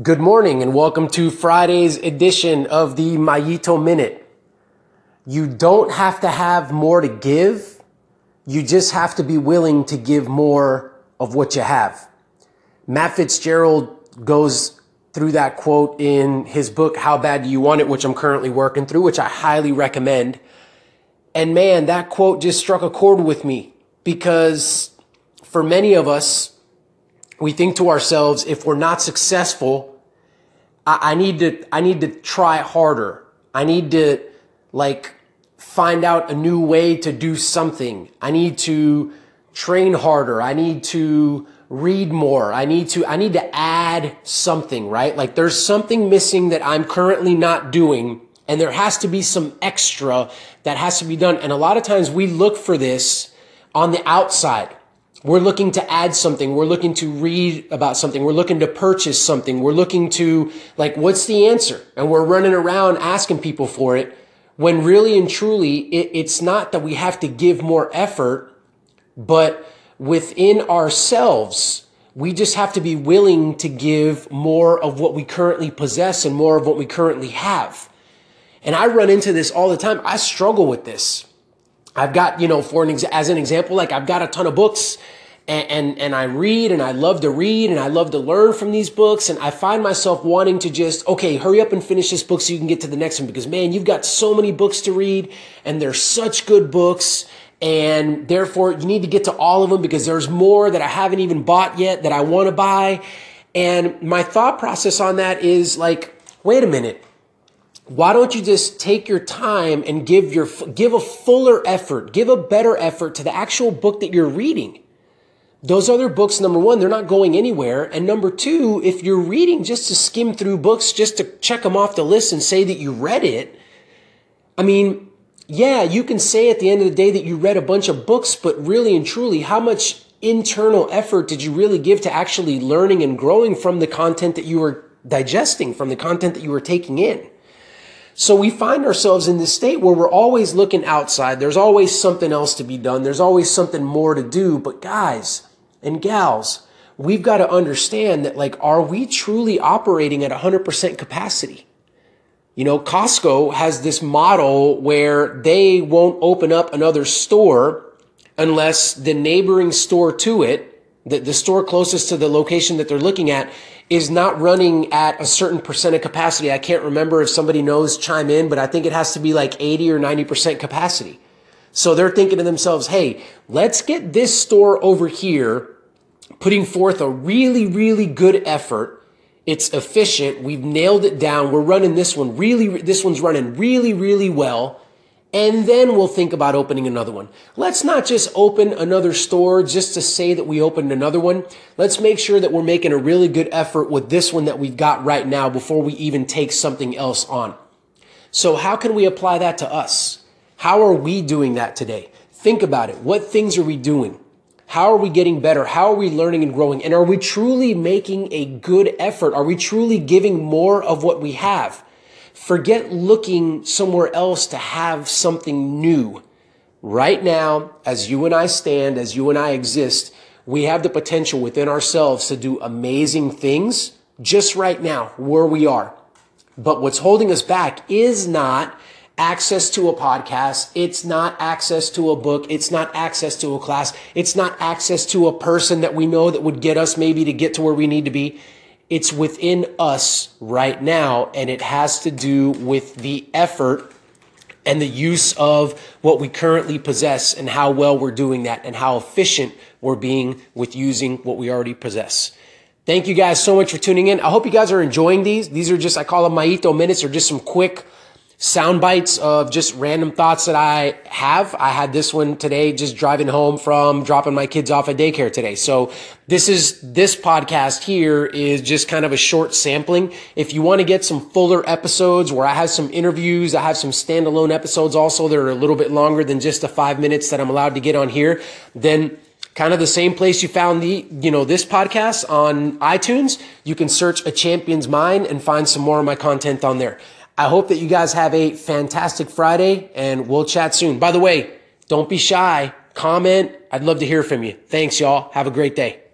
Good morning and welcome to Friday's edition of the Mayito Minute. You don't have to have more to give. You just have to be willing to give more of what you have. Matt Fitzgerald goes through that quote in his book, How Bad Do You Want It, which I'm currently working through, which I highly recommend. And man, that quote just struck a chord with me because for many of us, we think to ourselves, if we're not successful, I, I need to, I need to try harder. I need to like find out a new way to do something. I need to train harder. I need to read more. I need to, I need to add something, right? Like there's something missing that I'm currently not doing and there has to be some extra that has to be done. And a lot of times we look for this on the outside. We're looking to add something. We're looking to read about something. We're looking to purchase something. We're looking to like, what's the answer? And we're running around asking people for it when really and truly it, it's not that we have to give more effort, but within ourselves, we just have to be willing to give more of what we currently possess and more of what we currently have. And I run into this all the time. I struggle with this. I've got, you know, for an ex- as an example, like I've got a ton of books and, and, and I read and I love to read and I love to learn from these books. And I find myself wanting to just, okay, hurry up and finish this book so you can get to the next one because man, you've got so many books to read and they're such good books. And therefore you need to get to all of them because there's more that I haven't even bought yet that I want to buy. And my thought process on that is like, wait a minute why don't you just take your time and give your give a fuller effort give a better effort to the actual book that you're reading. Those other books number one they're not going anywhere. And number two if you're reading just to skim through books just to check them off the list and say that you read it i mean yeah you can say at the end of the day that you read a bunch of books but really and truly how much internal effort did you really give to actually learning and growing from the content that you were digesting from the content that you were taking in so we find ourselves in this state where we're always looking outside. There's always something else to be done. There's always something more to do. But guys and gals, we've got to understand that like, are we truly operating at 100% capacity? You know, Costco has this model where they won't open up another store unless the neighboring store to it, the, the store closest to the location that they're looking at is not running at a certain percent of capacity. I can't remember if somebody knows chime in, but I think it has to be like 80 or 90% capacity. So they're thinking to themselves, hey, let's get this store over here putting forth a really, really good effort. It's efficient. We've nailed it down. We're running this one really, this one's running really, really well and then we'll think about opening another one. Let's not just open another store just to say that we opened another one. Let's make sure that we're making a really good effort with this one that we've got right now before we even take something else on. So how can we apply that to us? How are we doing that today? Think about it. What things are we doing? How are we getting better? How are we learning and growing? And are we truly making a good effort? Are we truly giving more of what we have? Forget looking somewhere else to have something new. Right now, as you and I stand, as you and I exist, we have the potential within ourselves to do amazing things just right now where we are. But what's holding us back is not access to a podcast. It's not access to a book. It's not access to a class. It's not access to a person that we know that would get us maybe to get to where we need to be. It's within us right now, and it has to do with the effort and the use of what we currently possess and how well we're doing that and how efficient we're being with using what we already possess. Thank you guys so much for tuning in. I hope you guys are enjoying these. These are just, I call them Mayito minutes or just some quick sound bites of just random thoughts that I have. I had this one today just driving home from dropping my kids off at daycare today. So this is, this podcast here is just kind of a short sampling. If you want to get some fuller episodes where I have some interviews, I have some standalone episodes also that are a little bit longer than just the five minutes that I'm allowed to get on here, then kind of the same place you found the, you know, this podcast on iTunes, you can search a champion's mind and find some more of my content on there. I hope that you guys have a fantastic Friday and we'll chat soon. By the way, don't be shy. Comment. I'd love to hear from you. Thanks, y'all. Have a great day.